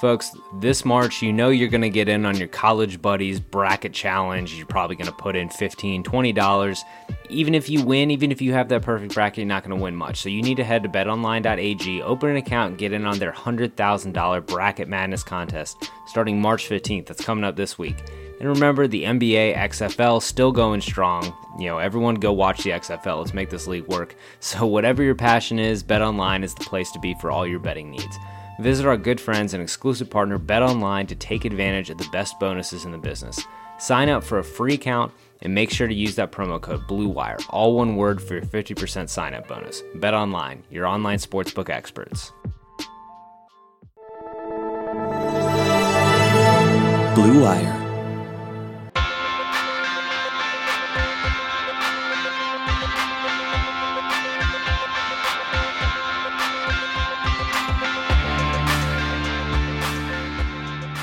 Folks, this March, you know you're going to get in on your college buddies bracket challenge. You're probably going to put in $15, $20. Even if you win, even if you have that perfect bracket, you're not going to win much. So you need to head to betonline.ag, open an account, and get in on their $100,000 bracket madness contest starting March 15th. That's coming up this week. And remember, the NBA, XFL still going strong. You know, everyone go watch the XFL. Let's make this league work. So, whatever your passion is, BetOnline is the place to be for all your betting needs. Visit our good friends and exclusive partner BetOnline to take advantage of the best bonuses in the business. Sign up for a free account and make sure to use that promo code BLUEWIRE, all one word for your 50% sign up bonus. BetOnline, your online sportsbook experts. Blue Wire.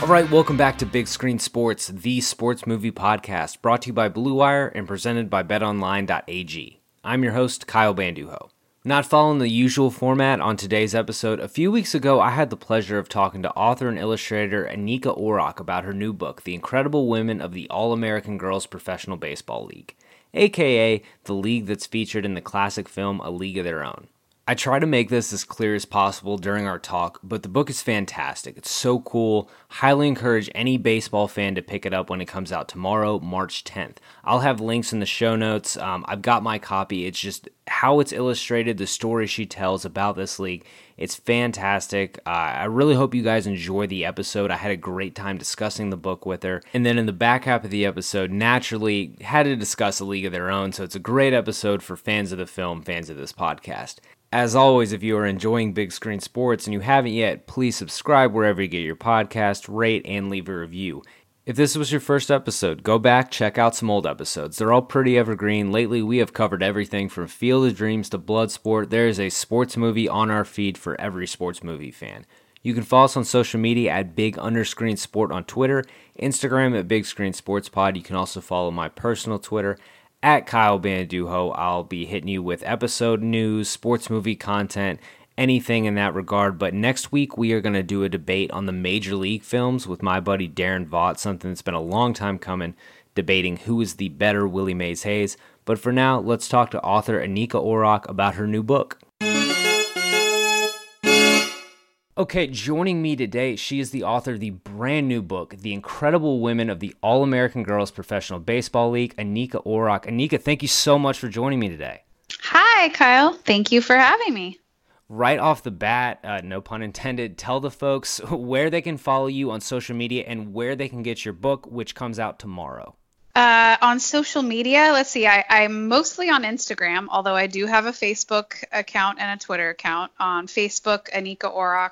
All right, welcome back to Big Screen Sports, the sports movie podcast, brought to you by Blue Wire and presented by BetOnline.ag. I'm your host, Kyle Banduho. Not following the usual format on today's episode, a few weeks ago I had the pleasure of talking to author and illustrator Anika Orrock about her new book, The Incredible Women of the All American Girls Professional Baseball League, aka the league that's featured in the classic film A League of Their Own. I try to make this as clear as possible during our talk, but the book is fantastic. It's so cool. Highly encourage any baseball fan to pick it up when it comes out tomorrow, March 10th. I'll have links in the show notes. Um, I've got my copy. It's just how it's illustrated, the story she tells about this league. It's fantastic. Uh, I really hope you guys enjoy the episode. I had a great time discussing the book with her. And then in the back half of the episode, naturally had to discuss a league of their own. So it's a great episode for fans of the film, fans of this podcast. As always, if you are enjoying big screen sports and you haven't yet, please subscribe wherever you get your podcast, rate, and leave a review. If this was your first episode, go back, check out some old episodes. They're all pretty evergreen. Lately, we have covered everything from Field of Dreams to Bloodsport. There is a sports movie on our feed for every sports movie fan. You can follow us on social media at Big Underscreen Sport on Twitter, Instagram at Big Screen Sports Pod. You can also follow my personal Twitter at Kyle Banduho. I'll be hitting you with episode news, sports movie content, anything in that regard. But next week, we are going to do a debate on the major league films with my buddy Darren Vaught, something that's been a long time coming, debating who is the better Willie Mays Hayes. But for now, let's talk to author Anika Orrock about her new book. Okay, joining me today, she is the author of the brand new book, The Incredible Women of the All American Girls Professional Baseball League, Anika Orrock. Anika, thank you so much for joining me today. Hi, Kyle. Thank you for having me. Right off the bat, uh, no pun intended, tell the folks where they can follow you on social media and where they can get your book, which comes out tomorrow. Uh, on social media, let's see. I, I'm mostly on Instagram, although I do have a Facebook account and a Twitter account. On Facebook, Anika Orrock,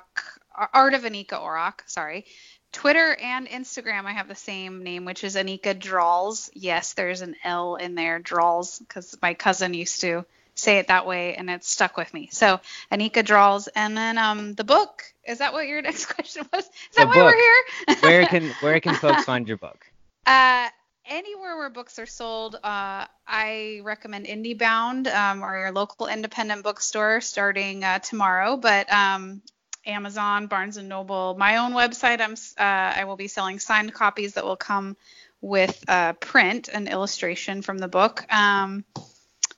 Art of Anika Orrock. Sorry. Twitter and Instagram, I have the same name, which is Anika Drawls. Yes, there's an L in there, Drawls, because my cousin used to say it that way, and it stuck with me. So Anika Drawls, and then um, the book. Is that what your next question was? Is that The why book. we're here? Where can where can folks find your book? Uh, anywhere where books are sold, uh, I recommend IndieBound um, or your local independent bookstore starting uh, tomorrow. But um, Amazon, Barnes and Noble. My own website, I'm uh, I will be selling signed copies that will come with uh, print and illustration from the book. Um,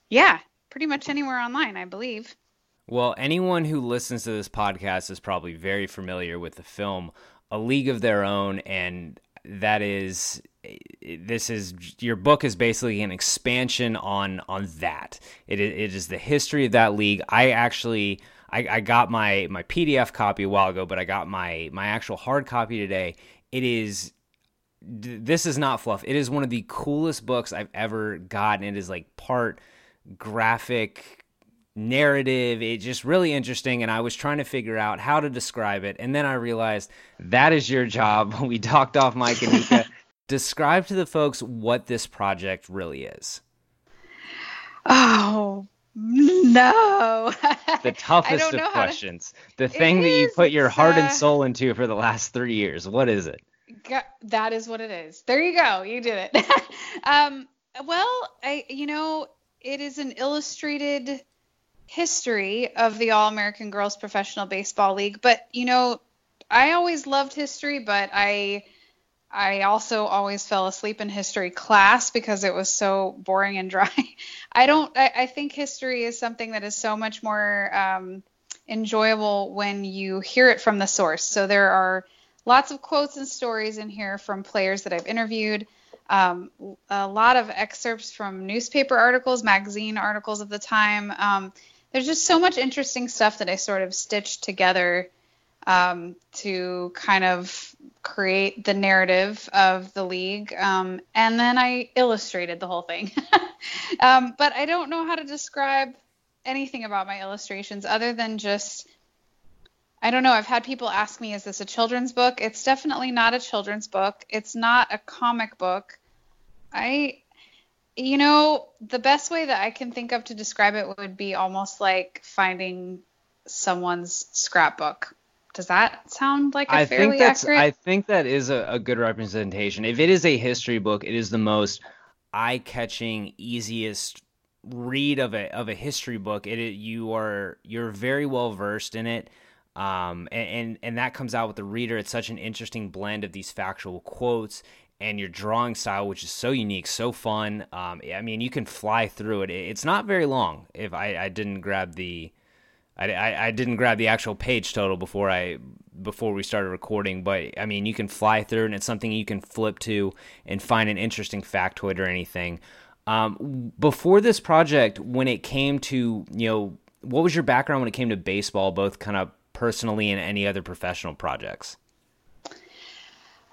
yeah, pretty much anywhere online, I believe. Well, anyone who listens to this podcast is probably very familiar with the film A League of Their Own, and that is this is your book is basically an expansion on on that. It it is the history of that league. I actually I, I got my my PDF copy a while ago, but I got my my actual hard copy today. It is this is not fluff. It is one of the coolest books I've ever gotten. It is like part graphic narrative. It's just really interesting. And I was trying to figure out how to describe it. And then I realized that is your job. We talked off mic and Nika. Describe to the folks what this project really is. Oh, no. the toughest of questions. To... The thing that you put your heart uh... and soul into for the last three years. What is it? that is what it is. There you go. You did it. um, well, I, you know, it is an illustrated history of the All American Girls Professional Baseball League. But you know, I always loved history, but I I also always fell asleep in history class because it was so boring and dry. I don't. I, I think history is something that is so much more um, enjoyable when you hear it from the source. So there are lots of quotes and stories in here from players that I've interviewed. Um, a lot of excerpts from newspaper articles, magazine articles of the time. Um, there's just so much interesting stuff that I sort of stitched together um, to kind of create the narrative of the league. Um, and then I illustrated the whole thing. Um, but I don't know how to describe anything about my illustrations other than just I don't know. I've had people ask me, is this a children's book? It's definitely not a children's book. It's not a comic book. I, you know, the best way that I can think of to describe it would be almost like finding someone's scrapbook. Does that sound like a I fairly think that's, accurate? I think that is a, a good representation. If it is a history book, it is the most eye-catching, easiest read of a of a history book. It, it you are you're very well versed in it um, and, and, and that comes out with the reader. It's such an interesting blend of these factual quotes and your drawing style, which is so unique, so fun. Um, I mean, you can fly through it. It's not very long. If I, I didn't grab the, I, I, I didn't grab the actual page total before I before we started recording, but I mean, you can fly through, and it's something you can flip to and find an interesting factoid or anything. Um, before this project, when it came to you know, what was your background when it came to baseball, both kind of personally and any other professional projects?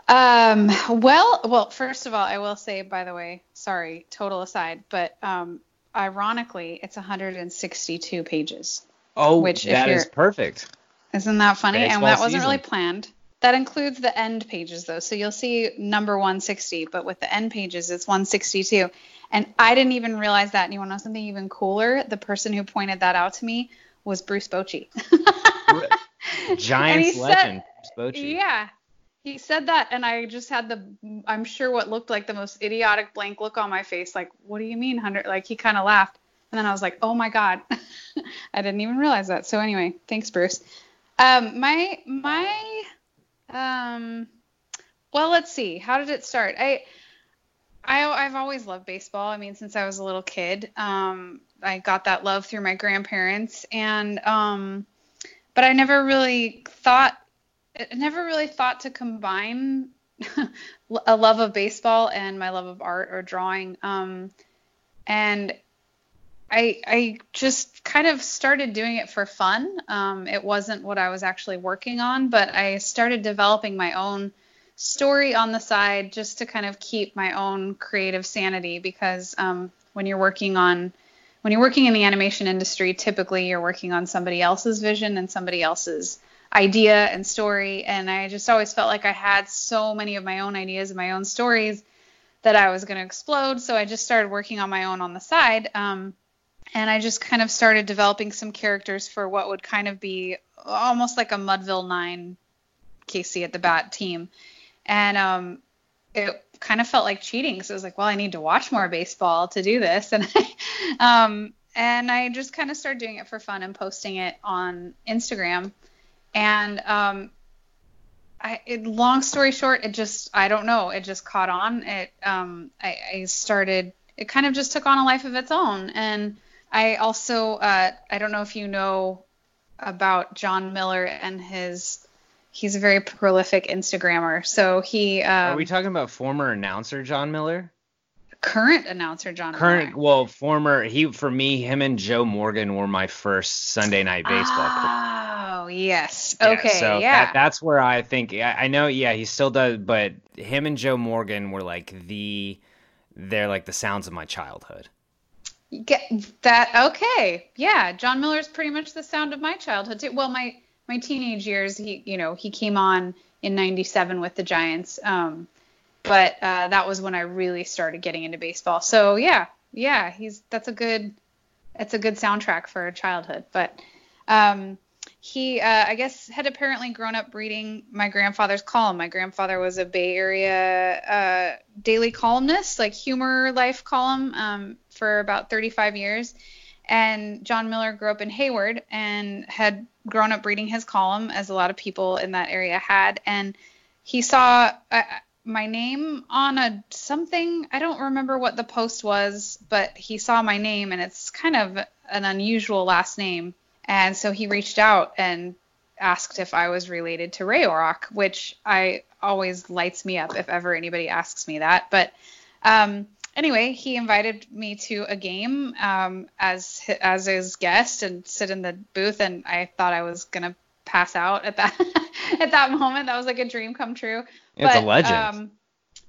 Um, well, well, first of all, I will say, by the way, sorry, total aside, but um, ironically, it's 162 pages. Oh, which that is perfect. Isn't that funny? Baseball and that wasn't season. really planned. That includes the end pages though. So you'll see number 160, but with the end pages, it's 162. And I didn't even realize that. And you want to know something even cooler? The person who pointed that out to me was Bruce Bochy. Giants legend, said, Yeah. He said that, and I just had the, I'm sure what looked like the most idiotic blank look on my face. Like, what do you mean, hundred? Like, he kind of laughed. And then I was like, oh my God. I didn't even realize that. So, anyway, thanks, Bruce. Um, my, my, um, well, let's see. How did it start? I, I, I've always loved baseball. I mean, since I was a little kid, um, I got that love through my grandparents, and um, but I never really thought, never really thought to combine a love of baseball and my love of art or drawing. Um, and I, I just kind of started doing it for fun. Um, it wasn't what I was actually working on, but I started developing my own story on the side just to kind of keep my own creative sanity because um, when you're working on when you're working in the animation industry, typically you're working on somebody else's vision and somebody else's idea and story. And I just always felt like I had so many of my own ideas and my own stories that I was going to explode. So I just started working on my own on the side. Um, and I just kind of started developing some characters for what would kind of be almost like a Mudville 9 Casey at the bat team. And um, it kind of felt like cheating. So I was like, well, I need to watch more baseball to do this. And I, um, and I just kind of started doing it for fun and posting it on Instagram. and um, I, it, long story short, it just I don't know, it just caught on. It um, I, I started. It kind of just took on a life of its own, and I also uh, I don't know if you know about Jon Miller and his. He's a very prolific Instagrammer. So he. Um, Are we talking about former announcer Jon Miller? current announcer Jon. Current, Miller. well, former. He for me, him and Joe Morgan were my first Sunday night baseball. Oh yes. Yeah, Okay. so yeah. that, that's where I think I, I know. Yeah, he still does, but him and Joe Morgan were like the, they're like the sounds of my childhood. Get that okay. Yeah, Jon Miller's pretty much the sound of my childhood too. Well, my my teenage years, he you know, he came on in 97 with the Giants. Um but uh that was when I really started getting into baseball. So, yeah. Yeah, he's that's a good it's a good soundtrack for childhood. But um he uh, I guess had apparently grown up reading my grandfather's column. My grandfather was a Bay Area uh, daily columnist, like humor life column, um, for about 35 years. And Jon Miller grew up in Hayward and had grown up reading his column, as a lot of people in that area had. And he saw uh, my name on a something. I don't remember what the post was, but he saw my name, and it's kind of an unusual last name. And so he reached out and asked if I was related to Ray Orrock, which I always lights me up if ever anybody asks me that. But um, anyway, he invited me to a game um, as as his guest and sit in the booth, and I thought I was gonna pass out at that at that moment. That was like a dream come true. It's a legend. Um,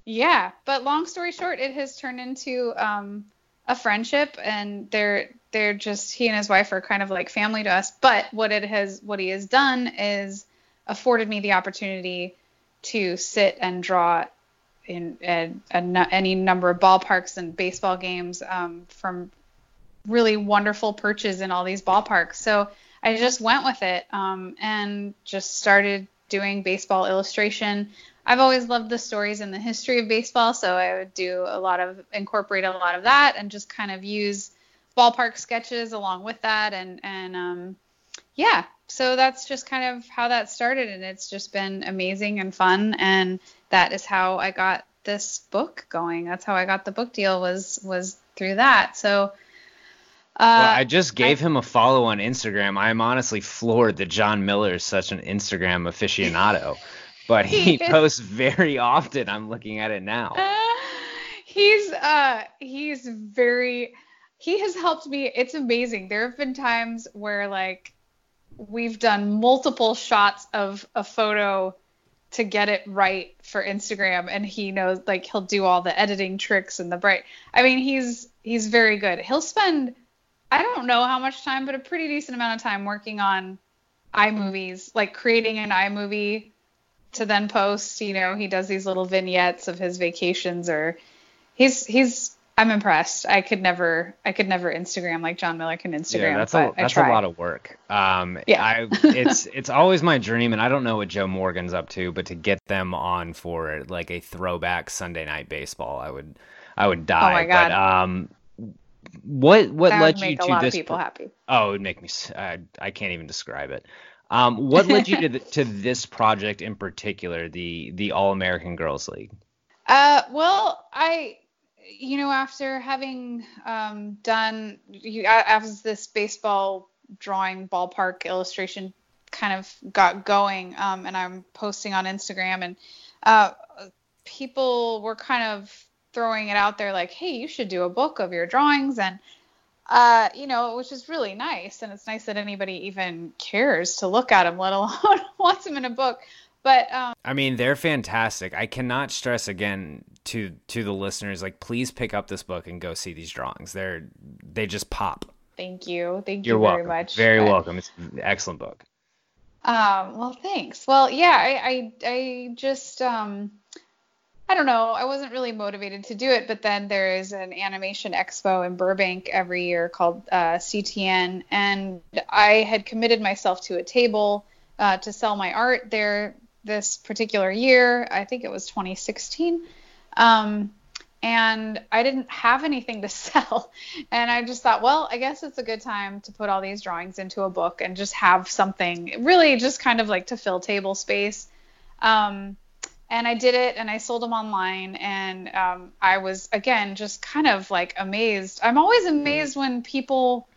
yeah, but long story short, it has turned into um, a friendship, and they're they're just he and his wife are kind of like family to us. But what it has what he has done is afforded me the opportunity to sit and draw in a nu- any number of ballparks and baseball games um, from really wonderful perches in all these ballparks. So I just went with it um, and just started doing baseball illustration. I've always loved the stories and the history of baseball, so I would do a lot of incorporate a lot of that and just kind of use ballpark sketches along with that and and um, yeah, so that's just kind of how that started, and it's just been amazing and fun, and that is how I got this book going. That's how I got the book deal was was through that. So. Uh, well, I just gave him a follow on Instagram. I'm honestly floored that Jon Miller is such an Instagram aficionado, but he He posts very often. I'm looking at it now. he's uh he's very he has helped me it's amazing there have been times where like we've done multiple shots of a photo to get it right for Instagram and he knows like he'll do all the editing tricks and the bright I mean he's he's very good he'll spend I don't know how much time but a pretty decent amount of time working on iMovies like creating an iMovie to then post. You know, he does these little vignettes of his vacations or he's he's I'm impressed. I could never I could never Instagram like Jon Miller can Instagram. yeah, that's a that's a lot of work. Um, Yeah. I it's it's always my dream, and I don't know what Joe Morgan's up to, but to get them on for like a throwback Sunday night baseball, I would I would die. Oh my God. But um, what what that led you to a lot this? of people happy. Oh, it would make me. I, I can't even describe it. Um, what led you to th- to this project in particular, the the All American Girls League? Uh, well, I, you know, after having um, done, you, as this baseball drawing ballpark illustration kind of got going, um, and I'm posting on Instagram, and uh, people were kind of throwing it out there like, hey, you should do a book of your drawings, and uh, you know, which is really nice, and it's nice that anybody even cares to look at them, let alone wants them in a book. But um, I mean, they're fantastic. I cannot stress again to to the listeners, like, please pick up this book and go see these drawings. They're they just pop. thank you, thank You're you very welcome. much. Very Uh, welcome. It's an excellent book. Um, well, thanks. Well, yeah, I, I, I just, um, I don't know. I wasn't really motivated to do it, but then there is an animation expo in Burbank every year called uh, CTN, and I had committed myself to a table uh, to sell my art there this particular year. I think it was 2016. Um, and I didn't have anything to sell. And I just thought, well, I guess it's a good time to put all these drawings into a book and just have something really just kind of like to fill table space. Um, and I did it and I sold them online. And um, I was, again, just kind of like amazed. I'm always amazed when people,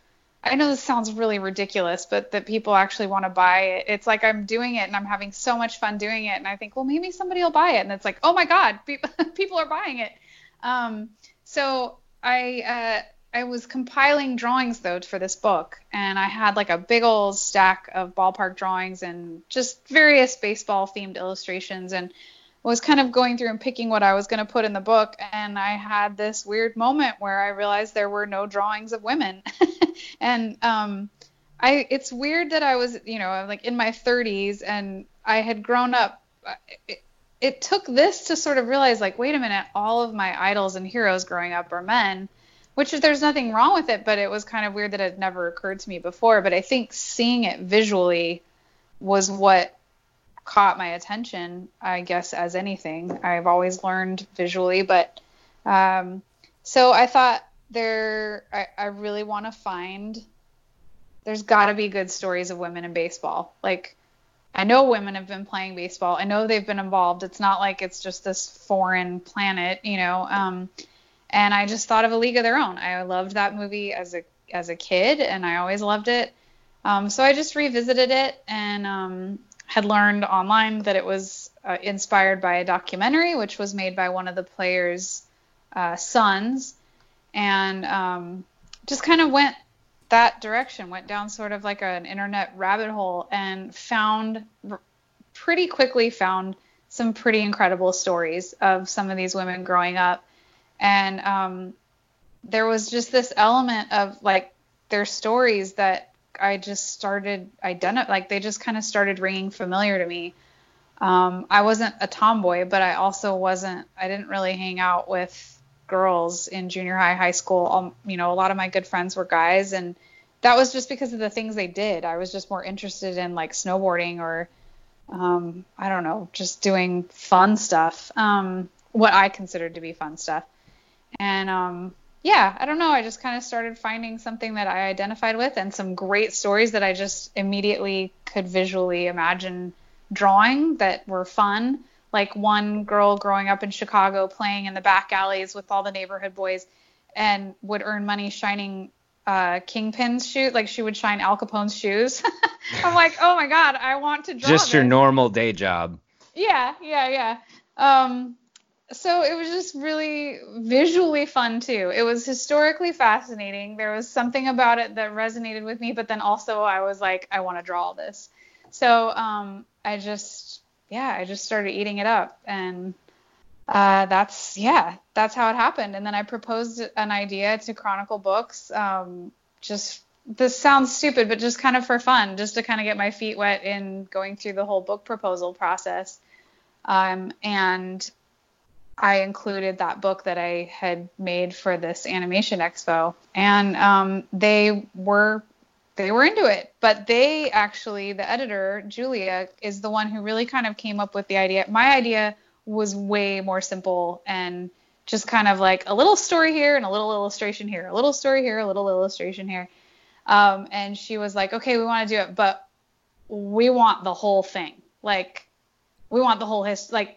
I know this sounds really ridiculous, but that people actually want to buy it. It's like I'm doing it and I'm having so much fun doing it. And I think, well, maybe somebody will buy it. And it's like, oh my God, people are buying it. Um, so I uh, I was compiling drawings though for this book, and I had like a big old stack of ballpark drawings and just various baseball themed illustrations, and was kind of going through and picking what I was going to put in the book, and I had this weird moment where I realized there were no drawings of women, and um, I it's weird that I was you know like in my 30s and I had grown up. It, it took this to sort of realize like wait a minute all of my idols and heroes growing up are men which there's nothing wrong with it but it was kind of weird that it never occurred to me before but i think seeing it visually was what caught my attention i guess as anything i've always learned visually but um, so i thought there i, I really want to find there's got to be good stories of women in baseball like I know women have been playing baseball. I know they've been involved. It's not like it's just this foreign planet, you know. Um, and I just thought of a League of Their Own. I loved that movie as a as a kid, and I always loved it. Um, so I just revisited it and um, had learned online that it was uh, inspired by a documentary, which was made by one of the players' uh, sons, and um, just kind of went that direction, went down sort of like an internet rabbit hole and found pretty quickly found some pretty incredible stories of some of these women growing up. And um, there was just this element of like their stories that I just started identifying, like they just kind of started ringing familiar to me. Um, I wasn't a tomboy, but I also wasn't, I didn't really hang out with girls in junior high, high school. Um, you know, a lot of my good friends were guys, and that was just because of the things they did. I was just more interested in like snowboarding or, um, I don't know, just doing fun stuff. Um, what I considered to be fun stuff. And um, yeah, I don't know. I just kind of started finding something that I identified with and some great stories that I just immediately could visually imagine drawing that were fun like one girl growing up in Chicago playing in the back alleys with all the neighborhood boys and would earn money shining uh, Kingpin's shoes. Like she would shine Al Capone's shoes. I'm like, oh my god, I want to draw. Just this. your normal day job. Yeah, yeah, yeah. Um, so it was just really visually fun too. It was historically fascinating. There was something about it that resonated with me, but then also I was like, I want to draw all this. So um, I just yeah, I just started eating it up and uh, that's yeah, that's how it happened. And then I proposed an idea to Chronicle Books. Um, just this sounds stupid, but just kind of for fun, just to kind of get my feet wet in going through the whole book proposal process. Um, and I included that book that I had made for this animation expo, and um, they were they were into it. But they actually, the editor, Julia, is the one who really kind of came up with the idea. My idea was way more simple and just kind of like a little story here and a little illustration here, a little story here, a little illustration here. Um, and she was like, okay, we want to do it, but we want the whole thing. Like, we want the whole history, like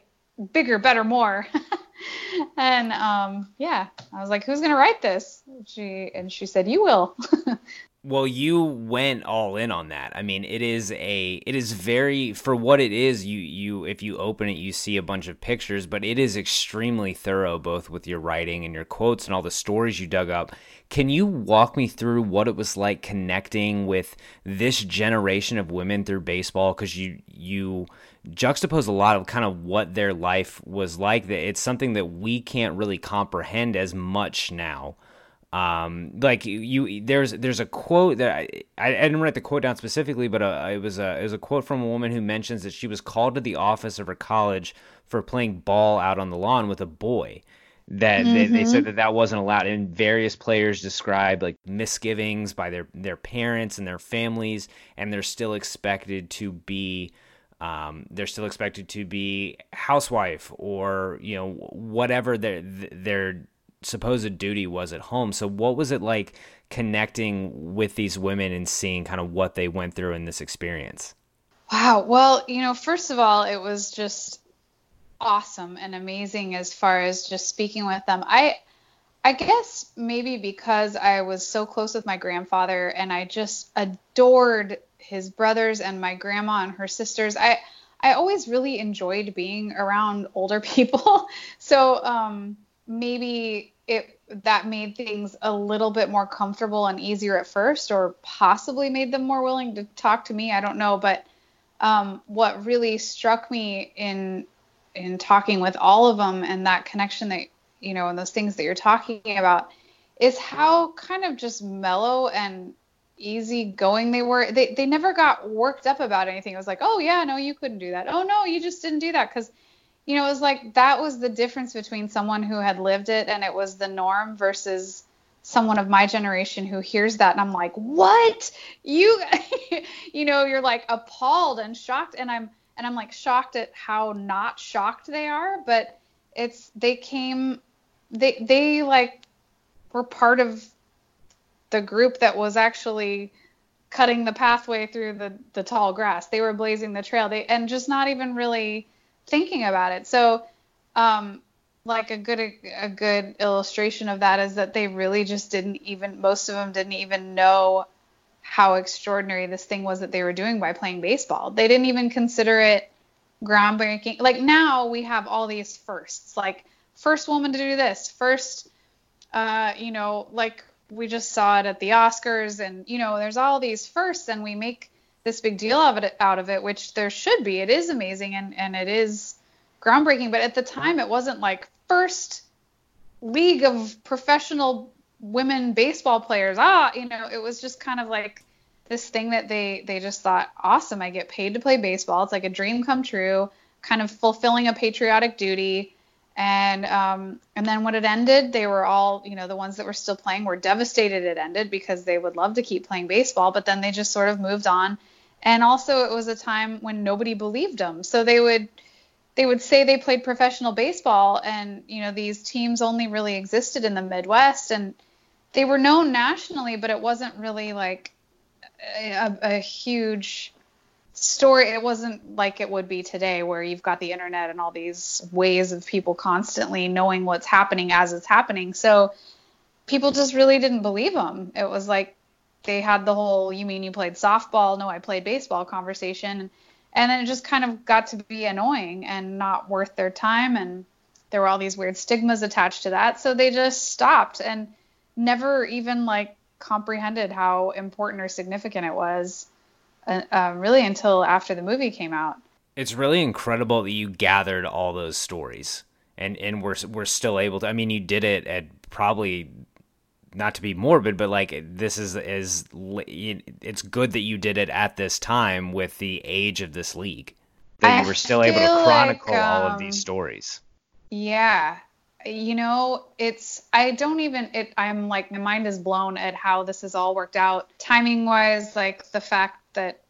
bigger, better, more. and um, yeah, I was like, who's gonna write this? She and she said, you will. Well, you went all in on that. I mean, it is a it is very for what it is, you you if you open it you see a bunch of pictures, but it is extremely thorough both with your writing and your quotes and all the stories you dug up. Can you walk me through what it was like connecting with this generation of women through baseball cuz you you juxtapose a lot of kind of what their life was like that it's something that we can't really comprehend as much now um like you there's there's a quote that I, I didn't write the quote down specifically but uh, it was a it was a quote from a woman who mentions that she was called to the office of her college for playing ball out on the lawn with a boy that mm-hmm. they, they, said mm-hmm. that that wasn't allowed and various players described like misgivings by their their parents and their families and they're still expected to be Um, they're still expected to be housewife or you know whatever their their supposed duty was at home. So what was it like connecting with these women and seeing kind of what they went through in this experience? Wow. Well, you know, first of all, it was just awesome and amazing as far as just speaking with them. I I guess maybe because I was so close with my grandfather and I just adored his brothers and my grandma and her sisters. I I always really enjoyed being around older people. so um, maybe it that made things a little bit more comfortable and easier at first, or possibly made them more willing to talk to me. I don't know, but um, what really struck me in in talking with all of them and that connection that you know and those things that you're talking about is how kind of just mellow and easy going they were they, they never got worked up about anything. It was like oh yeah no you couldn't do that. Oh no you just didn't do that. Because you know it was like that was the difference between someone who had lived it and it was the norm versus someone of my generation who hears that and i'm like what? You you know you're like appalled and shocked. And i'm and i'm like shocked at how not shocked they are. But it's they came they they like were part of the group that was actually cutting the pathway through the the tall grass. They were blazing the trail. They and just not even really thinking about it. So um like a good a good illustration of that is that they really just didn't even most of them didn't even know how extraordinary this thing was that they were doing by playing baseball. They didn't even consider it groundbreaking. Like now we have all these firsts. Like first woman to do this, first, uh, you know, like we just saw it at the Oscars, and you know, there's all these firsts, and we make this big deal of it out of it, which there should be. It is amazing and and it is groundbreaking, but at the time it wasn't like first league of professional women baseball players. Ah, you know, it was just kind of like this thing that they they just thought awesome. I get paid to play baseball. It's like a dream come true, kind of fulfilling a patriotic duty and um, and then when it ended, they were all, you know, the ones that were still playing were devastated it ended because they would love to keep playing baseball, but then they just sort of moved on. And also, it was a time when nobody believed them, so they would they would say they played professional baseball, and you know, these teams only really existed in the Midwest, and they were known nationally, but it wasn't really like a, a huge story it wasn't like it would be today where you've got the internet and all these ways of people constantly knowing what's happening as it's happening. So people just really didn't believe them it was like they had the whole you mean you played softball? No i played baseball conversation. And then it just kind of got to be annoying and not worth their time. And there were all these weird stigmas attached to that. So they just stopped and never even like comprehended how important or significant it was uh, uh, really until after the movie came out. It's really incredible that you gathered all those stories and and we're we're still able to. I mean, you did it at probably not to be morbid, but like this is is it's good that you did it at this time with the age of this league that you were still able to chronicle like, um, all of these um, stories. Yeah, you know, it's I don't even it. I'm like my mind is blown at how this has all worked out timing wise. Like the fact that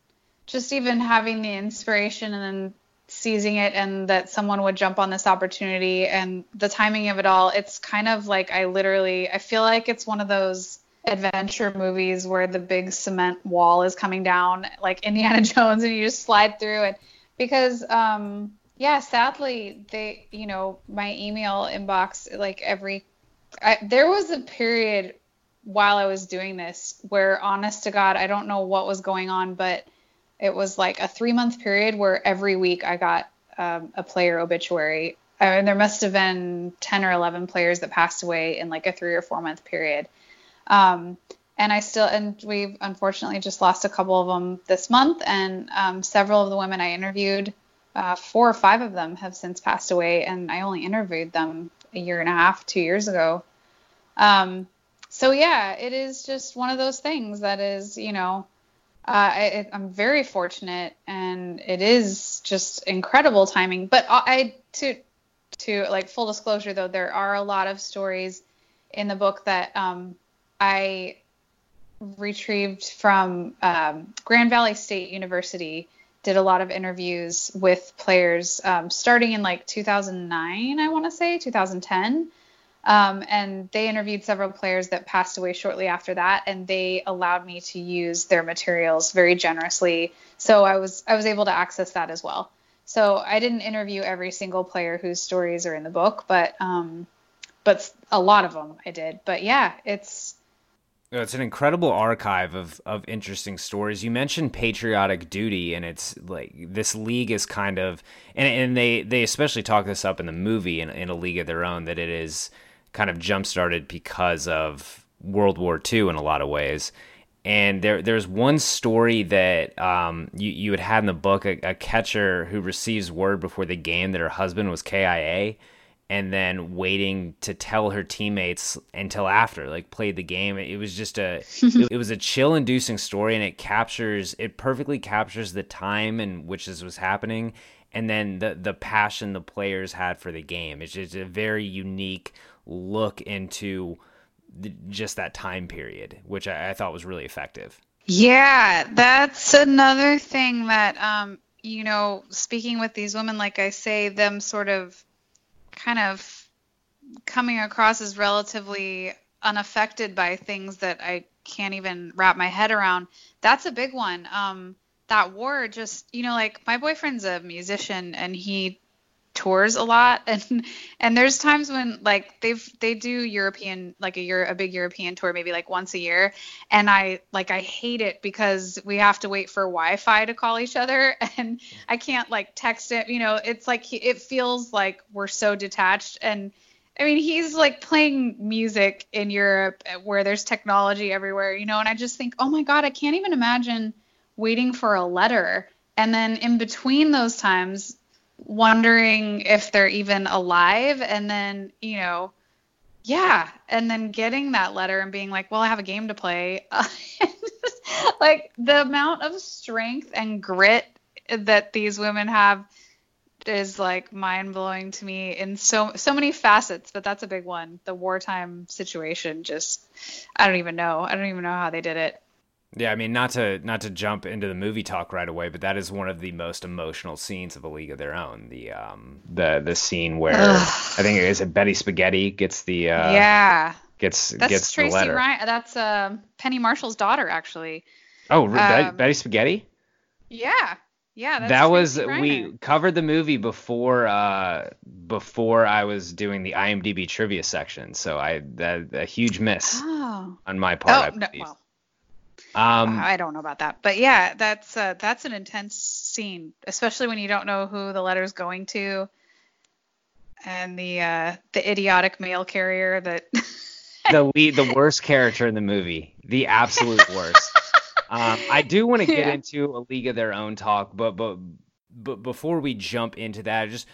just even having the inspiration and then seizing it and that someone would jump on this opportunity and the timing of it all it's kind of like i literally i feel like it's one of those adventure movies where the big cement wall is coming down like indiana jones and you just slide through it. Because um yeah sadly they you know my email inbox like every I, there was a period while I was doing this where honest to God, I don't know what was going on, but it was like a three month period where every week I got um, a player obituary. and there must have been 10 or 11 players that passed away in like a three or four month period. Um, and I still, and we've unfortunately just lost a couple of them this month. And um, several of the women I interviewed, uh, four or five of them have since passed away. And I only interviewed them a year and a half, two years ago. Um, so yeah, it is just one of those things that is, you know, uh, I, am very fortunate, and it is just incredible timing. But I to to like full disclosure though, there are a lot of stories in the book that um, I retrieved from um, Grand Valley State University did a lot of interviews with players um, starting in like 2009, I want to say 2010. Um, and they interviewed several players that passed away shortly after that, and they allowed me to use their materials very generously. So I was I was able to access that as well. So I didn't interview every single player whose stories are in the book, but um, but a lot of them I did. But yeah, it's it's an incredible archive of, of interesting stories. You mentioned patriotic duty, and it's like this league is kind of, and, and they, they especially talk this up in the movie in, in a league of their own that it is kind of jump started because of World War II in a lot of ways. And there, there's one story that um, you, you had had in the book a, a catcher who receives word before the game that her husband was KIA and then waiting to tell her teammates until after like played the game it was just a it was a chill inducing story and it captures it perfectly captures the time in which this was happening and then the the passion the players had for the game it's just a very unique look into the, just that time period which I, I thought was really effective yeah that's another thing that um you know speaking with these women like i say them sort of kind of coming across as relatively unaffected by things that I can't even wrap my head around. That's a big one. Um, that war just, you know, like my boyfriend's a musician and he tours a lot and and there's times when like they've they do European like a year a big European tour maybe like once a year and I like I hate it because we have to wait for Wi-Fi to call each other and I can't like text it you know it's like it feels like we're so detached and I mean he's like playing music in Europe uh, where there's technology everywhere you know and I just think oh my god I can't even imagine waiting for a letter and then in between those times wondering if they're even alive and then you know yeah and then getting that letter and being like well i have a game to play. Like the amount of strength and grit that these women have is like mind blowing to me in so so many facets but that's a big one. The wartime situation just i don't even know. I don't even know how they did it yeah, I mean, not to not to jump into the movie talk right away, but that is one of the most emotional scenes of A League of Their Own. The um the the scene where Ugh. I think is it Betty Spaghetti gets the uh, yeah gets that's gets Tracy the letter. Ryan. That's uh, Penny Marshall's daughter, actually. Oh, um, Betty, Betty Spaghetti. Yeah, yeah. that was we covered the movie before uh before I was doing the IMDb trivia section, so I that a huge miss oh. on my part. Oh, no, well um, I don't know about that, but yeah, that's uh, that's an intense scene, especially when you don't know who the letter's going to, and the uh, the idiotic mail carrier that. the lead, the worst character in the movie, the absolute worst. um, I do want to get yeah. into a League of Their Own talk, but but but before we jump into that, just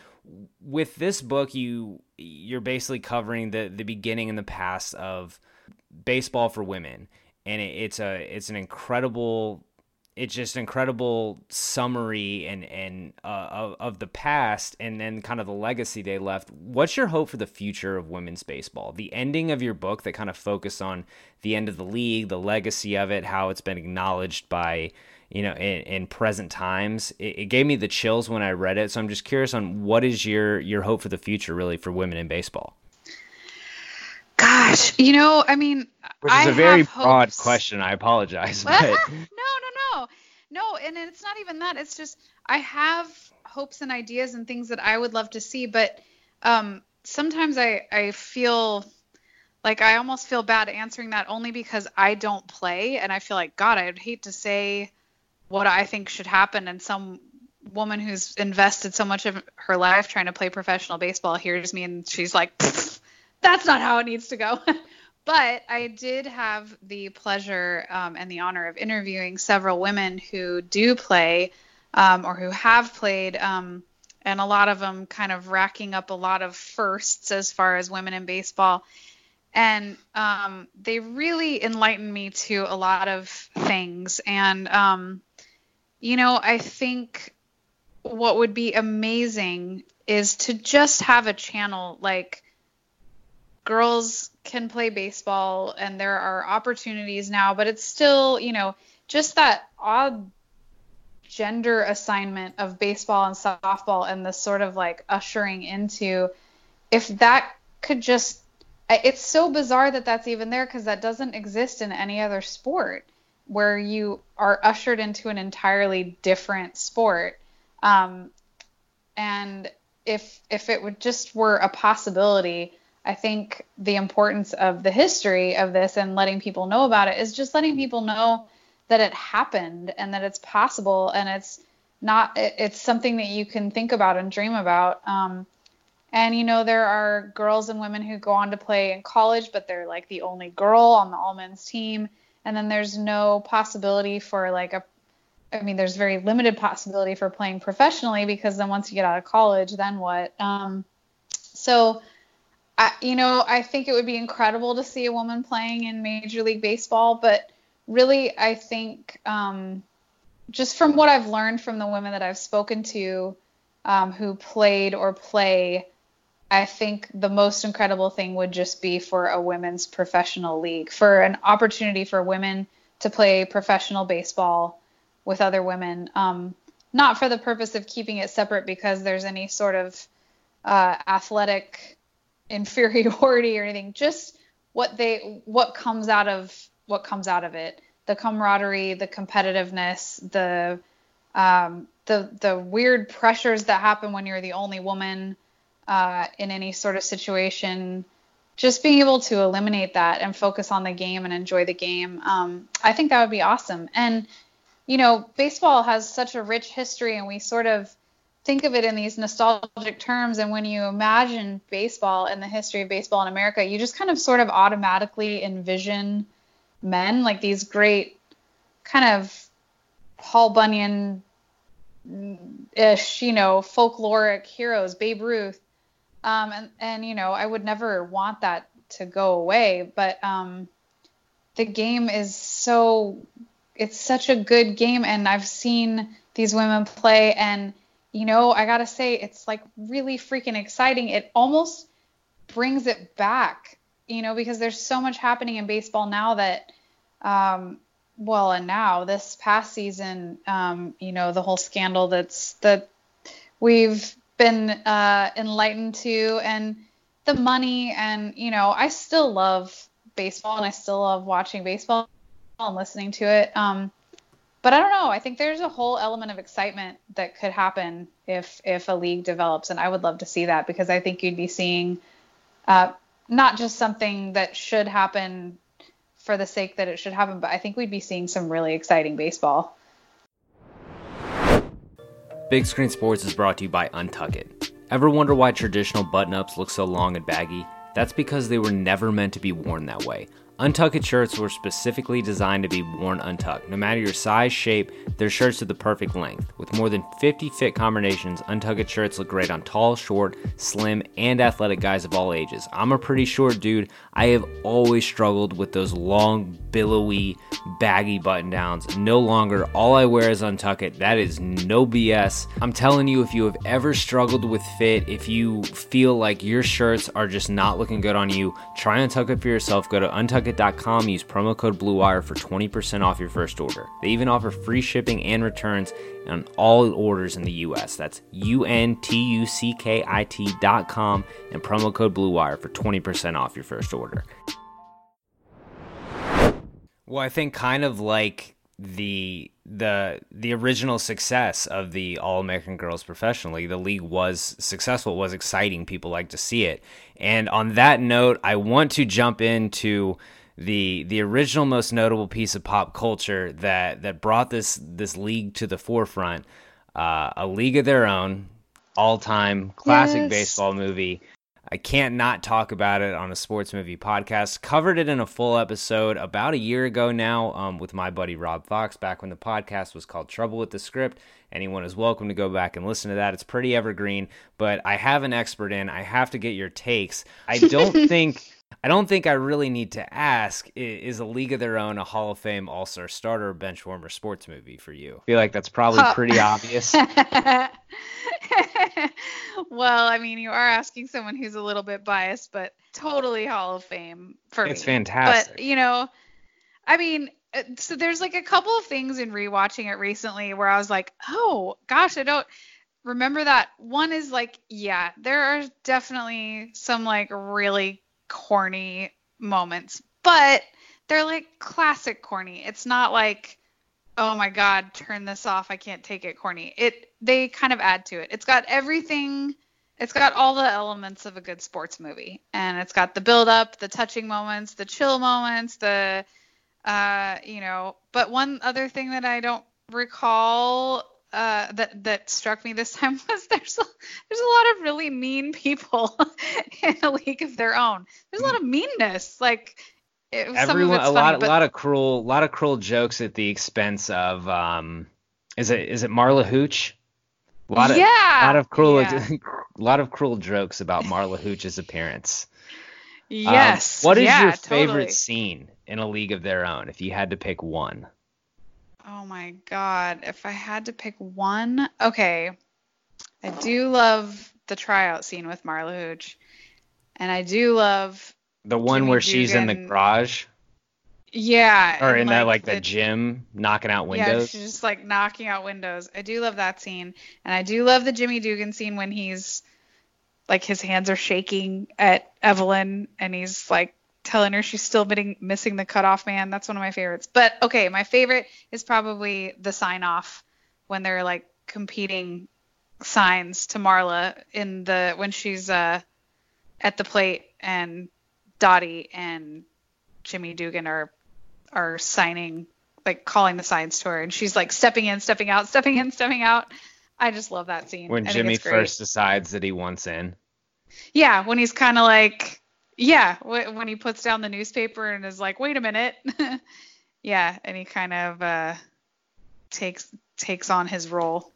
with this book, you you're basically covering the the beginning and the past of baseball for women and it, it's a it's an incredible it's just incredible summary and and uh, of, of the past and then kind of the legacy they left. What's your hope for the future of women's baseball? The ending of your book that kind of focused on the end of the league, the legacy of it, how it's been acknowledged by you know in, in present times. It, it, gave me the chills when I read it. So I'm just curious on what is your your hope for the future really for women in baseball. Gosh, you know, I mean, which is I a very broad hopes. question. I apologize, but no, no, no, no, and it's not even that. It's just I have hopes and ideas and things that I would love to see, but um, sometimes I I feel like I almost feel bad answering that only because I don't play, and I feel like God, I'd hate to say what I think should happen, and some woman who's invested so much of her life trying to play professional baseball hears me and she's like that's not how it needs to go. but I did have the pleasure um, and the honor of interviewing several women who do play um, or who have played, um, and a lot of them kind of racking up a lot of firsts as far as women in baseball. And um, they really enlightened me to a lot of things. And, um, you know, I think what would be amazing is to just have a channel like girls can play baseball and there are opportunities now, but it's still, you know, just that odd gender assignment of baseball and softball and the sort of like ushering into if that could just it's so bizarre that that's even there because that doesn't exist in any other sport where you are ushered into an entirely different sport. Um, and if if it would just were a possibility i think the importance of the history of this and letting people know about it is just letting people know that it happened and that it's possible and it's not it's something that you can think about and dream about um, and you know there are girls and women who go on to play in college but they're like the only girl on the all men's team and then there's no possibility for like a I mean, there's very limited possibility for playing professionally because then once you get out of college, then what? Um, so, I, you know, I think it would be incredible to see a woman playing in Major League Baseball, but really, I think um, just from what I've learned from the women that I've spoken to um, who played or play, I think the most incredible thing would just be for a women's professional league, for an opportunity for women to play professional baseball with other women, um, not for the purpose of keeping it separate because there's any sort of uh, athletic inferiority or anything. Just what they what comes out of what comes out of it, the camaraderie, the competitiveness, the um, the the weird pressures that happen when you're the only woman uh, in any sort of situation. Just being able to eliminate that and focus on the game and enjoy the game, um, I think that would be awesome. And you know, baseball has such a rich history, and we sort of think of it in these nostalgic terms. And when you imagine baseball and the history of baseball in America, you just kind of sort of automatically envision men like these great kind of Paul Bunyan ish, you know, folkloric heroes, Babe Ruth. Um, and, and, you know, I would never want that to go away, but um, the game is so it's such a good game and I've seen these women play and you know, I got to say it's like really freaking exciting. It almost brings it back, you know, because there's so much happening in baseball now that um well, and now this past season, um, you know, the whole scandal that's that we've been uh, enlightened to, and the money, and you know, I still love baseball, and I still love watching baseball and listening to it. Um, but I don't know. I think there's a whole element of excitement that could happen if if a league develops, and I would love to see that because I think you'd be seeing uh, not just something that should happen for the sake that it should happen, but I think we'd be seeing some really exciting baseball. Big Screen Sports is brought to you by Untuckit. Ever wonder why traditional button ups look so long and baggy? That's because they were never meant to be worn that way. Untuckit shirts were specifically designed to be worn untucked. No matter your size, shape, they're shirts to the perfect length. With more than 50 fit combinations, untuckit shirts look great on tall, short, slim, and athletic guys of all ages. I'm a pretty short dude. I have always struggled with those long, billowy, baggy button downs. No longer, all I wear is untuckit. That is no BS. I'm telling you, if you have ever struggled with fit, if you feel like your shirts are just not looking good on you, try Untuckit for yourself. Go to untucked Untuckit.com, use promo code BLUEWIRE for 20% off your first order. They even offer free shipping and returns on all orders in the US. That's U-N-T-U-C-K-I-T.com and promo code BLUEWIRE for 20% off your first order. Well, I think kind of like the the the original success of the All American Girls Professional League. The league was successful, it was exciting. People like to see it. And on that note, I want to jump into the the original most notable piece of pop culture that that brought this this league to the forefront. Uh, a League of Their Own, all time classic yes. baseball movie. I can't not talk about it on a sports movie podcast. Covered it in a full episode about a year ago now um, with my buddy Rob Fox back when the podcast was called Trouble with the Script. Anyone is welcome to go back and listen to that. It's pretty evergreen, but I have an expert in. I have to get your takes. I don't think. I don't think I really need to ask is a League of Their Own a Hall of Fame All Star starter or bench warmer sports movie for you? I feel like that's probably pretty obvious. well, I mean, you are asking someone who's a little bit biased, but totally Hall of Fame for it's me. fantastic. But, you know, I mean, uh, so there's like a couple of things in rewatching it recently where I was like, oh gosh, I don't remember that. One is like, yeah, there are definitely some like really corny moments, but they're like classic corny. It's not like, oh my god, turn this off, I can't take it corny. It they kind of add to it. It's got everything it's got all the elements of a good sports movie and it's got the build up the touching moments the chill moments the uh you know but one other thing that i don't recall uh that that struck me this time was there's a, there's a lot of really mean people in a league of their own there's a lot of meanness like it, everyone a funny, lot but, a lot of cruel a lot of cruel jokes at the expense of um is it is it marla hooch a lot of, yeah, lot of cruel, yeah. a lot of cruel jokes about Marla Hooch's appearance. Yes. Um, what is yeah, your favorite totally. scene in A League of Their Own, if you had to pick one? Oh my god, if I had to pick one, okay. I do love the tryout scene with Marla Hooch, and I do love The one Jimmy where she's in the garage, yeah, or in that like the the gym, knocking out windows. Yeah, she's just like knocking out windows. I do love that scene, and I do love the Jimmy Dugan scene when he's like his hands are shaking at Evelyn, and he's like telling her she's still missing, missing the cutoff man. That's one of my favorites. But okay, my favorite is probably the sign off when they're like competing signs to Marla in the when she's uh at the plate and Dottie and Jimmy Dugan are are signing like calling the signs to her and she's like stepping in, stepping out, stepping in, stepping out. I just love that scene. when I Jimmy first decides that he wants in. Yeah, when he's kind of like yeah, when he puts down the newspaper and is like, "Wait a minute." yeah, and he kind of uh takes takes on his role.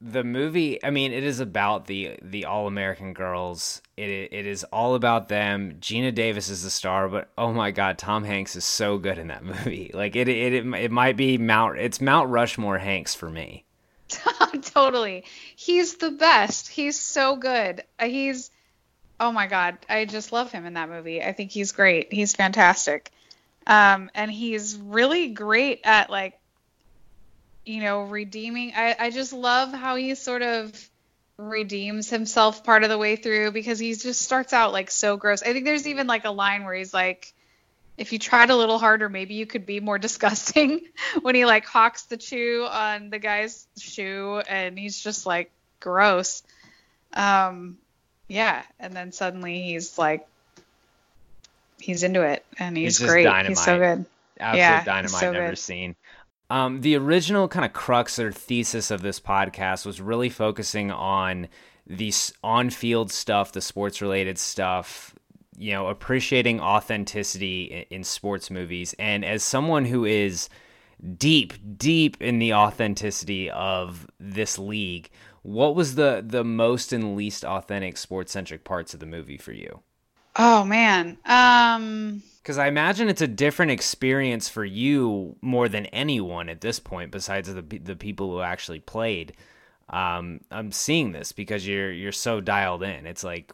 the movie i mean it is about the the all-american girls it it is all about them geena davis is the star but oh my god tom hanks is so good in that movie like it it it, it might be mount it's mount rushmore hanks for me totally. He's the best. He's so good. Uh, He's oh my god, I just love him in that movie. I think he's great. He's fantastic. Um and he's really great at like you know, redeeming I I just love how he sort of redeems himself part of the way through because he just starts out like so gross. I think there's even like a line where he's like if you tried a little harder, maybe you could be more disgusting when he like hawks the chew on the guy's shoe and he's just like gross. Um yeah, and then suddenly he's like he's into it and he's, He's great. He's so good. absolute Yeah, dynamite so never good. seen um, the original kind of crux or thesis of this podcast was really focusing on the on-field stuff, the sports-related stuff, you know, appreciating authenticity in, in sports movies. And as someone who is deep, deep in the authenticity of this league, what was the the most and least authentic sports-centric parts of the movie for you? Oh man. Um Because I imagine it's a different experience for you more than anyone at this point, besides the the people who actually played. Um, I'm seeing this because you're you're so dialed in. It's like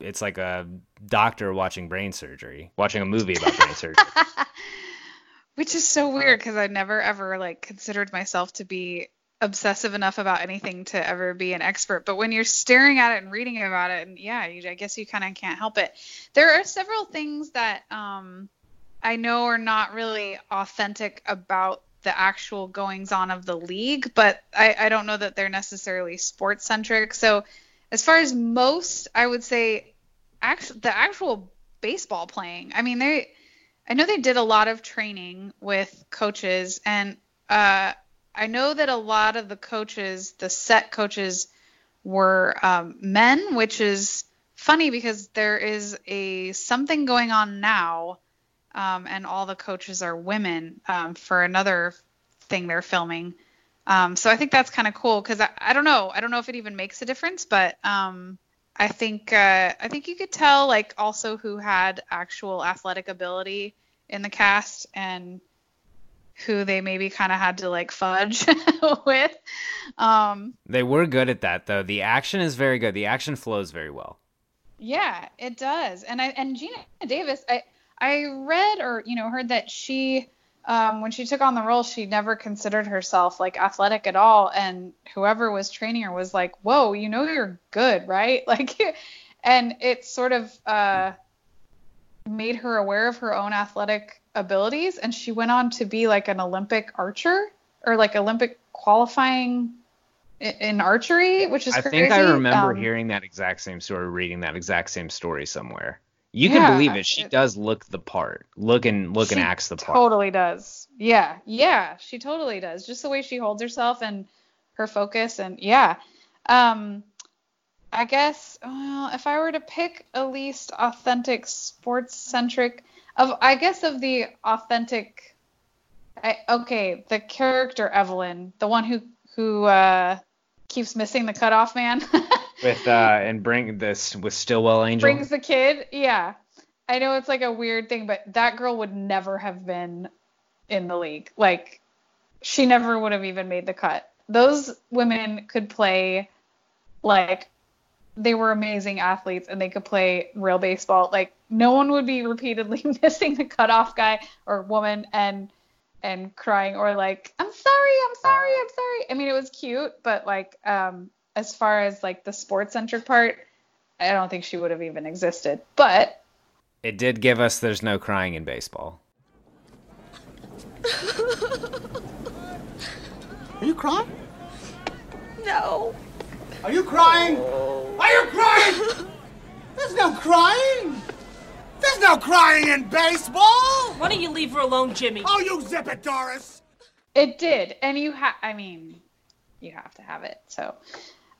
it's like a doctor watching brain surgery, watching a movie about brain surgery. which is so weird because I never ever like considered myself to be obsessive enough about anything to ever be an expert. But when you're staring at it and reading about it, and yeah, you, I guess you kind of can't help it. There are several things that um, I know are not really authentic about the actual goings on of the league, but I, I don't know that they're necessarily sports centric. So as far as most, I would say actually the actual baseball playing. I mean, they I know they did a lot of training with coaches, and uh, I know that a lot of the coaches, the set coaches, were um, men, which is funny because there is a something going on now, um, and all the coaches are women um, for another thing they're filming. Um, so I think that's kind of cool because I, I don't know, I don't know if it even makes a difference, but um, I think uh, I think you could tell like also who had actual athletic ability in the cast and who they maybe kind of had to like fudge with. Um, they were good at that though. The action is very good. The action flows very well. yeah, it does. And I and Geena Davis, I I read or you know heard that she um, when she took on the role, she never considered herself like athletic at all. And whoever was training her was like, "Whoa, you know you're good, right?" Like, and it sort of uh, made her aware of her own athletic abilities. And she went on to be like an Olympic archer or like Olympic qualifying in archery, which is I crazy. think I remember Um, hearing that exact same story, reading that exact same story somewhere. You Yeah, can believe it. She it- does look the part. Look and look and acts the part. Totally does. Yeah, yeah, she totally does. Just the way she holds herself and her focus and yeah. Um I guess well, if I were to pick a least authentic sports centric of I guess of the authentic I, okay, the character Evelyn, the one who who uh keeps missing the cutoff man. with uh and bring this with Stilwell Angel. brings the kid. Yeah. I know it's like a weird thing, but that girl would never have been in the league. Like, she never would have even made the cut. Those women could play, like, they were amazing athletes and they could play real baseball. Like, no one would be repeatedly missing the cutoff guy or woman and and crying or like, I'm sorry, I'm sorry, I'm sorry. I mean, it was cute, but like, um, as far as like the sports centric part, I don't think she would have even existed. But It did give us there's no crying in baseball. Are you crying? No. Are you crying? Are you crying? There's no crying. There's no crying in baseball. Why don't you leave her alone, Jimmy? Oh, you zip it, Doris. it did, and you have, I mean, you have to have it. So,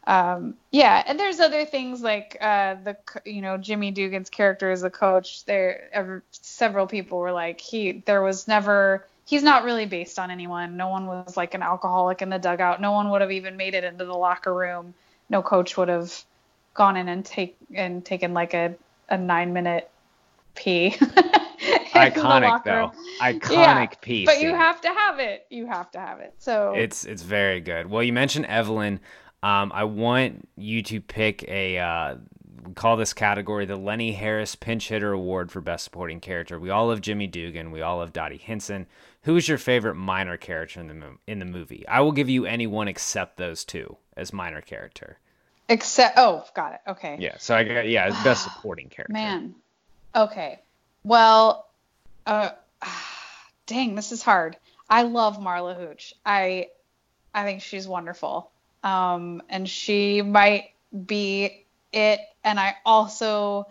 um, yeah, and there's other things like uh, the you know, Jimmy Dugan's character as a coach. There, ever, several people were like, he, there was never. He's not really based on anyone. No one was like an alcoholic in the dugout. No one would have even made it into the locker room. No coach would have gone in and take and taken like a, a nine minute pee. Iconic though. Iconic Yeah, piece. But you have to have it. You have to have it. So It's it's very good. Well, you mentioned Evelyn. Um, I want you to pick a. Uh, we call this category the Lenny Harris Pinch Hitter Award for Best Supporting Character. We all love Jimmy Dugan. We all love Dottie Hinson. Who is your favorite minor character in the mo- in the movie? I will give you anyone except those two as minor character. except oh, got it. Okay. Yeah. So I got yeah, best supporting character. Man. Okay. Well, uh, dang, this is hard. I love Marla Hooch. I I think she's wonderful. Um, and she might be it. And I also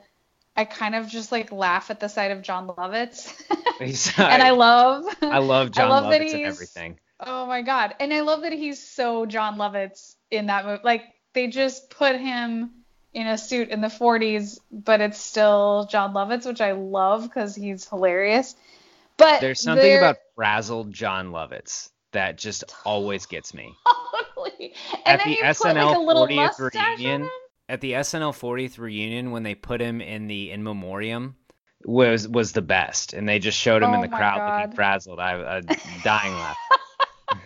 I kind of just like laugh at the sight of Jon Lovitz. And I love I love Jon love that Lovitz and everything. Oh my god. And I love that he's so Jon Lovitz in that movie. Like they just put him in a suit in the 40s, but it's still Jon Lovitz, which I love because he's hilarious. But There's something there- about frazzled Jon Lovitz that just always gets me. totally. And At then the you put SNL like a little 40th mustache on reunion, him. At the SNL 40th reunion when they put him in the in memoriam was was the best, and they just showed him in Oh the crowd God. looking frazzled. I, I dying laugh.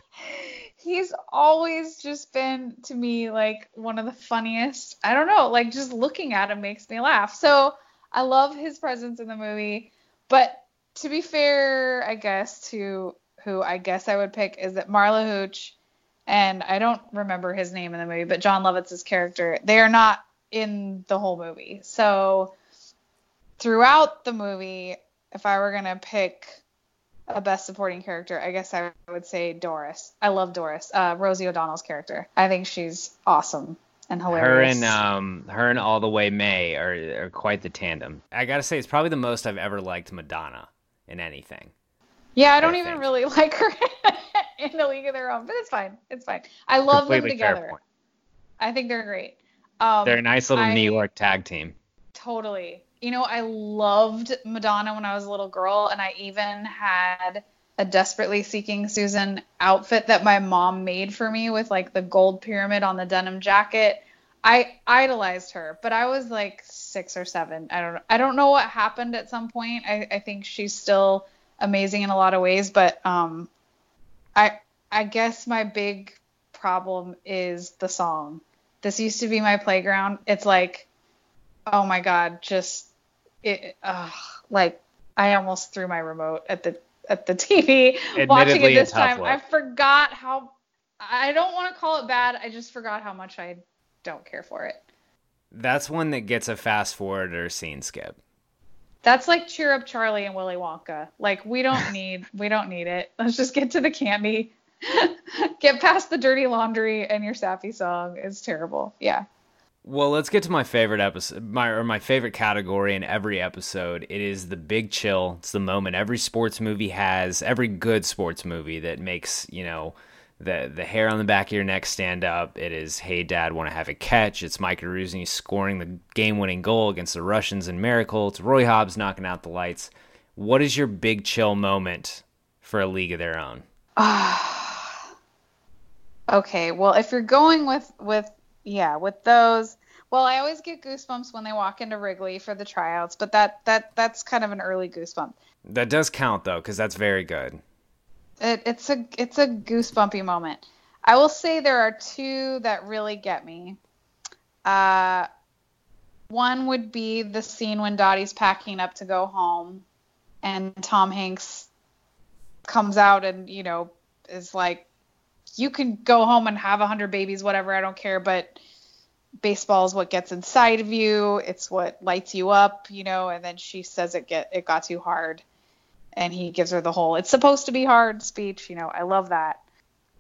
He's always just been to me like one of the funniest. I don't know, like just looking at him makes me laugh. So I love his presence in the movie. But to be fair, I guess to who I guess I would pick is that Marla Hooch and I don't remember his name in the movie, but Jon Lovitz's character, they are not in the whole movie. So throughout the movie, if I were gonna pick a best supporting character, I guess I would say Doris. I love Doris, uh, Rosie O'Donnell's character. I think she's awesome and hilarious. Her hilarious. and um her and All the Way May are, are quite the tandem. I gotta say, it's probably the most I've ever liked Madonna in anything. yeah, I don't I even think. really like her in the League of Their Own, but it's fine. It's fine. I love them Completely fair together. I think they're great. Um, They're a nice little I- New York tag team. Totally. You know, I loved Madonna when I was a little girl, and I even had a Desperately Seeking Susan outfit that my mom made for me with like the gold pyramid on the denim jacket. I idolized her, but I was like six or seven. I don't I don't know what happened at some point. I, I think she's still amazing in a lot of ways, but um I I guess my big problem is the song. This used to be my playground. It's like oh my god, just it uh, like I almost threw my remote at the at the TV watching Admittedly it this time. look. I forgot how I don't want to call it bad. I just forgot how much I don't care for it. That's one that gets a fast forward or scene skip. That's like cheer up Charlie and Willy Wonka. Like we don't need we don't need it. Let's just get to the candy. get past the dirty laundry and your sappy song is terrible. Yeah. Well, let's get to my favorite episode, my or my favorite category in every episode. It is the big chill. It's the moment every sports movie has, every good sports movie that makes you know the the hair on the back of your neck stand up. It is, hey, Dad, want to have a catch? It's Mike Eruzione scoring the game-winning goal against the Russians in Miracle. It's Roy Hobbs knocking out the lights. What is your big chill moment for a League of Their Own? Okay, well, if you're going with with yeah, with those, well, I always get goosebumps when they walk into Wrigley for the tryouts, but that that that's kind of an early goosebump. That does count though, because that's very good. It, it's a it's a goosebumpy moment. I will say there are two that really get me. Uh, one would be the scene when Dottie's packing up to go home, and Tom Hanks comes out and you know is like, "You can go home and have a hundred babies, whatever. I don't care, but." baseball is what gets inside of you it's what lights you up you know and then she says it get it got too hard and he gives her the whole it's supposed to be hard speech you know i love that.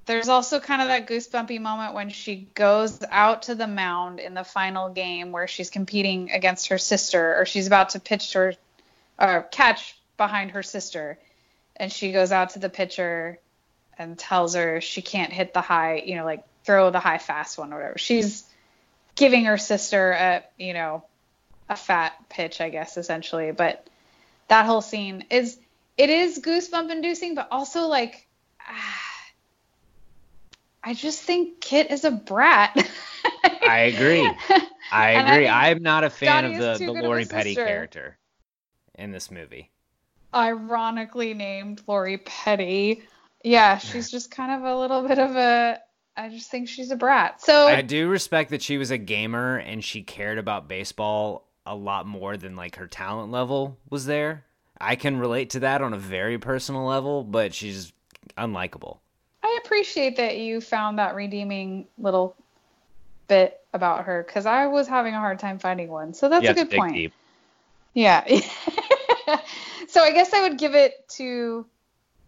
There's also kind of that goosebumpy moment when she goes out to the mound in the final game where she's competing against her sister or she's about to pitch her or catch behind her sister and she goes out to the pitcher and tells her she can't hit the high you know like throw the high fast one or whatever. She's giving her sister a you know a fat pitch i guess essentially but that whole scene is it is goosebump inducing but also like ah, i just think kit is a brat I agree. I And I agree. I'm not a fan Dottie of the, the good of a Lori Petty sister. character in this movie. ironically named lori petty yeah she's just kind of a little bit of a i just think she's a brat so I do respect that she was a gamer and she cared about baseball a lot more than like her talent level was there. I can relate to that on a very personal level, but she's unlikable. I appreciate that you found that redeeming little bit about her because I was having a hard time finding one. So that's You a have to good dig point. deep. Yeah. so I guess I would give it to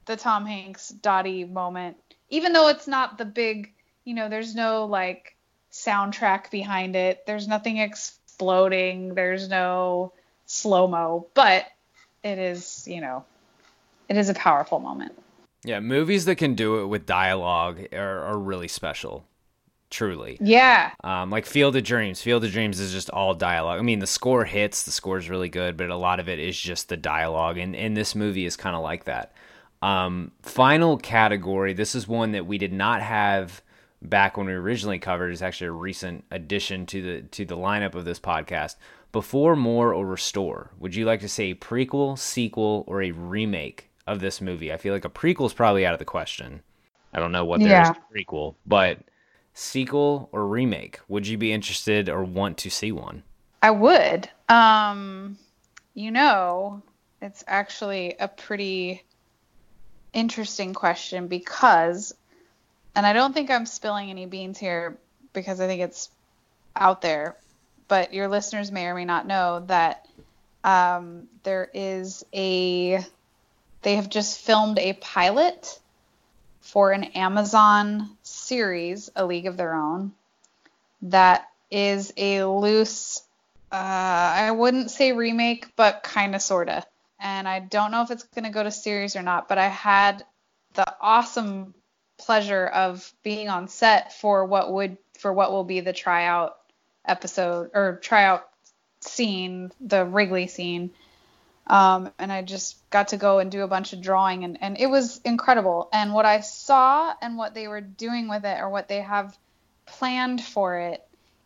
the Tom Hanks Dottie moment, even though it's not the big, you know, there's no like soundtrack behind it. There's nothing exploding. There's no slow mo, but it is, you know, it is a powerful moment. Yeah, movies that can do it with dialogue are, are really special. Truly. Yeah. Um, like Field of Dreams. Field of Dreams is just all dialogue. I mean, the score hits, the score is really good, but a lot of it is just the dialogue. And, and this movie is kind of like that. Um, final category. This is one that we did not have back when we originally covered. It's actually a recent addition to the to the lineup of this podcast. Before, more, or restore. Would you like to say a prequel, sequel, or a remake of this movie? I feel like a prequel is probably out of the question. I don't know what there is Yeah. to prequel, but sequel or remake? Would you be interested or want to see one? I would. Um, you know, it's actually a pretty interesting question because, and I don't think I'm spilling any beans here because I think it's out there, but your listeners may or may not know that um, there is a, they have just filmed a pilot for an Amazon series, A League of Their Own, that is a loose uh, I wouldn't say remake, but kind of, sort of. And I don't know if it's going to go to series or not, but I had the awesome pleasure of being on set for what would for what will be the tryout episode or tryout scene, the Wrigley scene. Um, and I just got to go and do a bunch of drawing, and, and it was incredible. And what I saw and what they were doing with it, or what they have planned for it,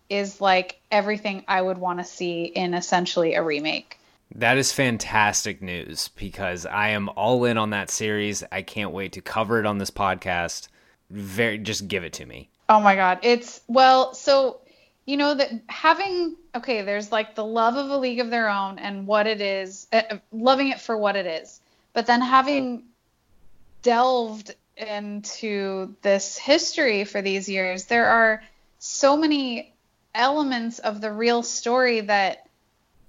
is like everything I would want to see in essentially a remake. That is fantastic news because I am all in on that series. I can't wait to cover it on this podcast. Very just give it to me. Oh my god, it's well, so you know that having okay, there's like the love of a league of their own and what it is, uh, loving it for what it is. But then having delved into this history for these years, there are so many elements of the real story that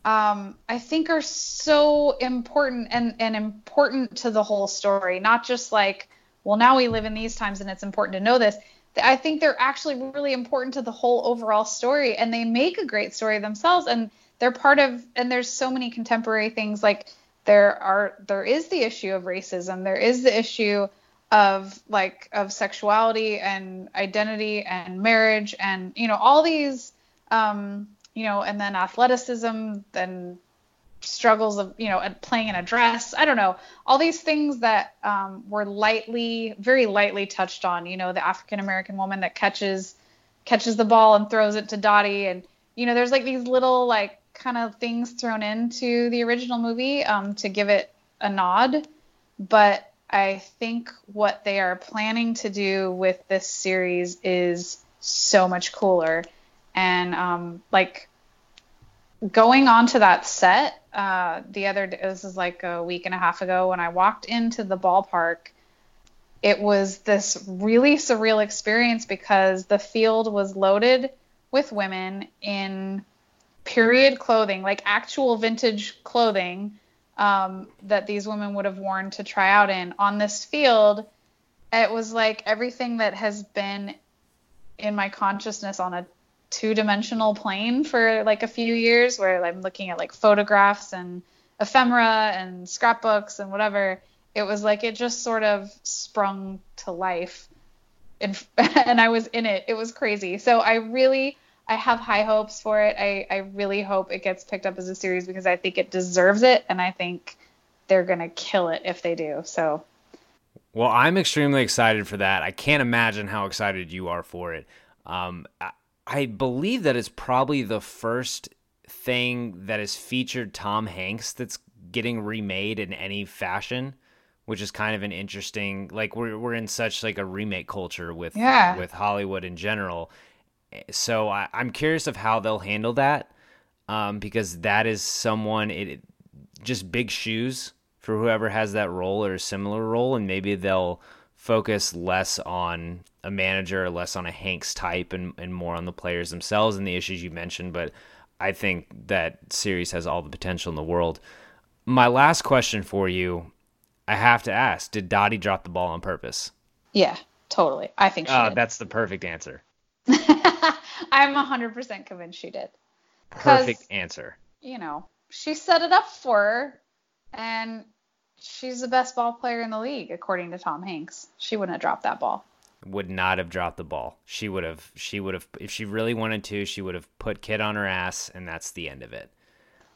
um, I think are so important and, and important to the whole story, not just like, well, now we live in these times and it's important to know this. I think they're actually really important to the whole overall story and they make a great story themselves and they're part of and there's so many contemporary things like there are there is the issue of racism there is the issue of like of sexuality and identity and marriage and you know all these um you know and then athleticism then struggles of you know playing in a dress. I don't know. All these things that um, were lightly very lightly touched on you know the african american woman that catches catches the ball and throws it to dottie. And you know there's like these little like kind of things thrown into the original movie um, to give it a nod. But i think what they are planning to do with this series is so much cooler. And um, like going onto that set uh, the other day, this is like a week and a half ago when I walked into the ballpark. It was this really surreal experience because the field was loaded with women in period clothing, like actual vintage clothing um, that these women would have worn to try out in on this field. It was like everything that has been in my consciousness on a two dimensional plane for like a few years where I'm looking at like photographs and ephemera and scrapbooks and whatever. It was like it just sort of sprung to life. And, and I was in it. It was crazy. So I really I have high hopes for it. I, I really hope it gets picked up as a series because I think it deserves it and I think they're gonna kill it if they do. So well, I'm extremely excited for that. I can't imagine how excited you are for it. Um, I believe that is probably the first thing that has featured Tom Hanks that's getting remade in any fashion, which is kind of an interesting like we're we're in such like a remake culture with yeah. with Hollywood in general. So I, am curious of how they'll handle that. Um, because that is someone it just big shoes for whoever has that role or a similar role, and maybe they'll focus less on a manager, less on a Hanks type, and, and more on the players themselves and the issues you mentioned. But I think that series has all the potential in the world. My last question for you, I have to ask: Did Dottie drop the ball on purpose? Yeah, totally. I think she uh, did. That's the perfect answer. I'm 100% convinced she did. Perfect answer. You know, she set it up for her, and she's the best ball player in the league, according to Tom Hanks. She wouldn't have dropped that ball. Would not have dropped the ball. She would have. She would have. If she really wanted to, she would have put Kit on her ass, and that's the end of it.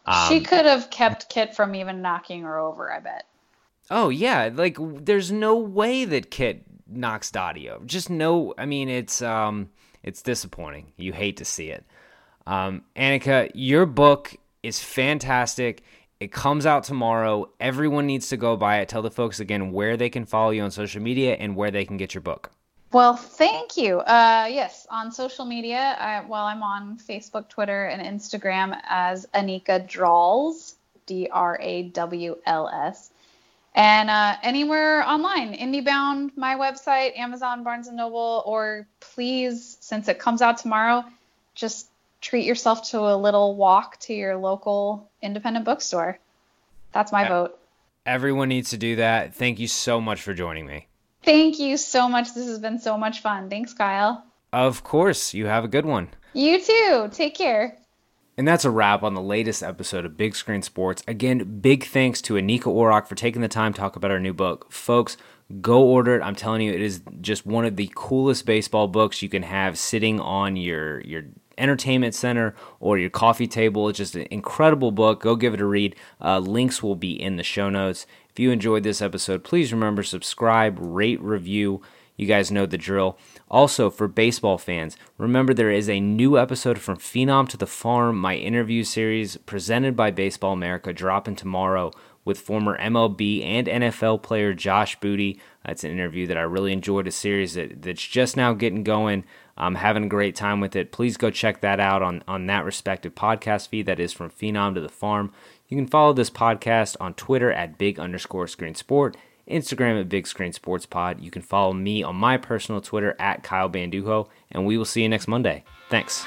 Um, she could have kept Kit from even knocking her over. I bet. Oh yeah, like there's no way that Kit knocks Dottie over. Just no. I mean, it's um, it's disappointing. You hate to see it. Um, Anika, your book is fantastic. It comes out tomorrow. Everyone needs to go buy it. Tell the folks again where they can follow you on social media and where they can get your book. Well, thank you. Uh, yes, on social media, I, well, I'm on Facebook, Twitter, and Instagram as Anika Drawls, D R A W L S. And uh, anywhere online, IndieBound, my website, Amazon, Barnes and Noble, or please, since it comes out tomorrow, just treat yourself to a little walk to your local independent bookstore. That's my vote. Everyone needs to do that. Thank you so much for joining me. Thank you so much. This has been so much fun. Thanks, Kyle. Of course. You have a good one. You too. Take care. And that's a wrap on the latest episode of Big Screen Sports. Again, big thanks to Anika Orrock for taking the time to talk about our new book. Folks, go order it. I'm telling you, it is just one of the coolest baseball books you can have sitting on your your entertainment center or your coffee table. It's just an incredible book. Go give it a read. Uh, links will be in the show notes. If you enjoyed this episode, please remember subscribe, rate, review. You guys know the drill. Also, for baseball fans, remember there is a new episode from Phenom to the Farm, my interview series presented by Baseball America, dropping tomorrow with former MLB and NFL player Josh Booty. That's an interview that I really enjoyed, a series that, that's just now getting going. I'm having a great time with it. Please go check that out on, on that respective podcast feed that is from Phenom to the Farm. You can follow this podcast on Twitter at big underscore screen sport Instagram at Big Screen Sports Pod. You can follow me on my personal Twitter at Kyle Banduho, and we will see you next Monday. Thanks.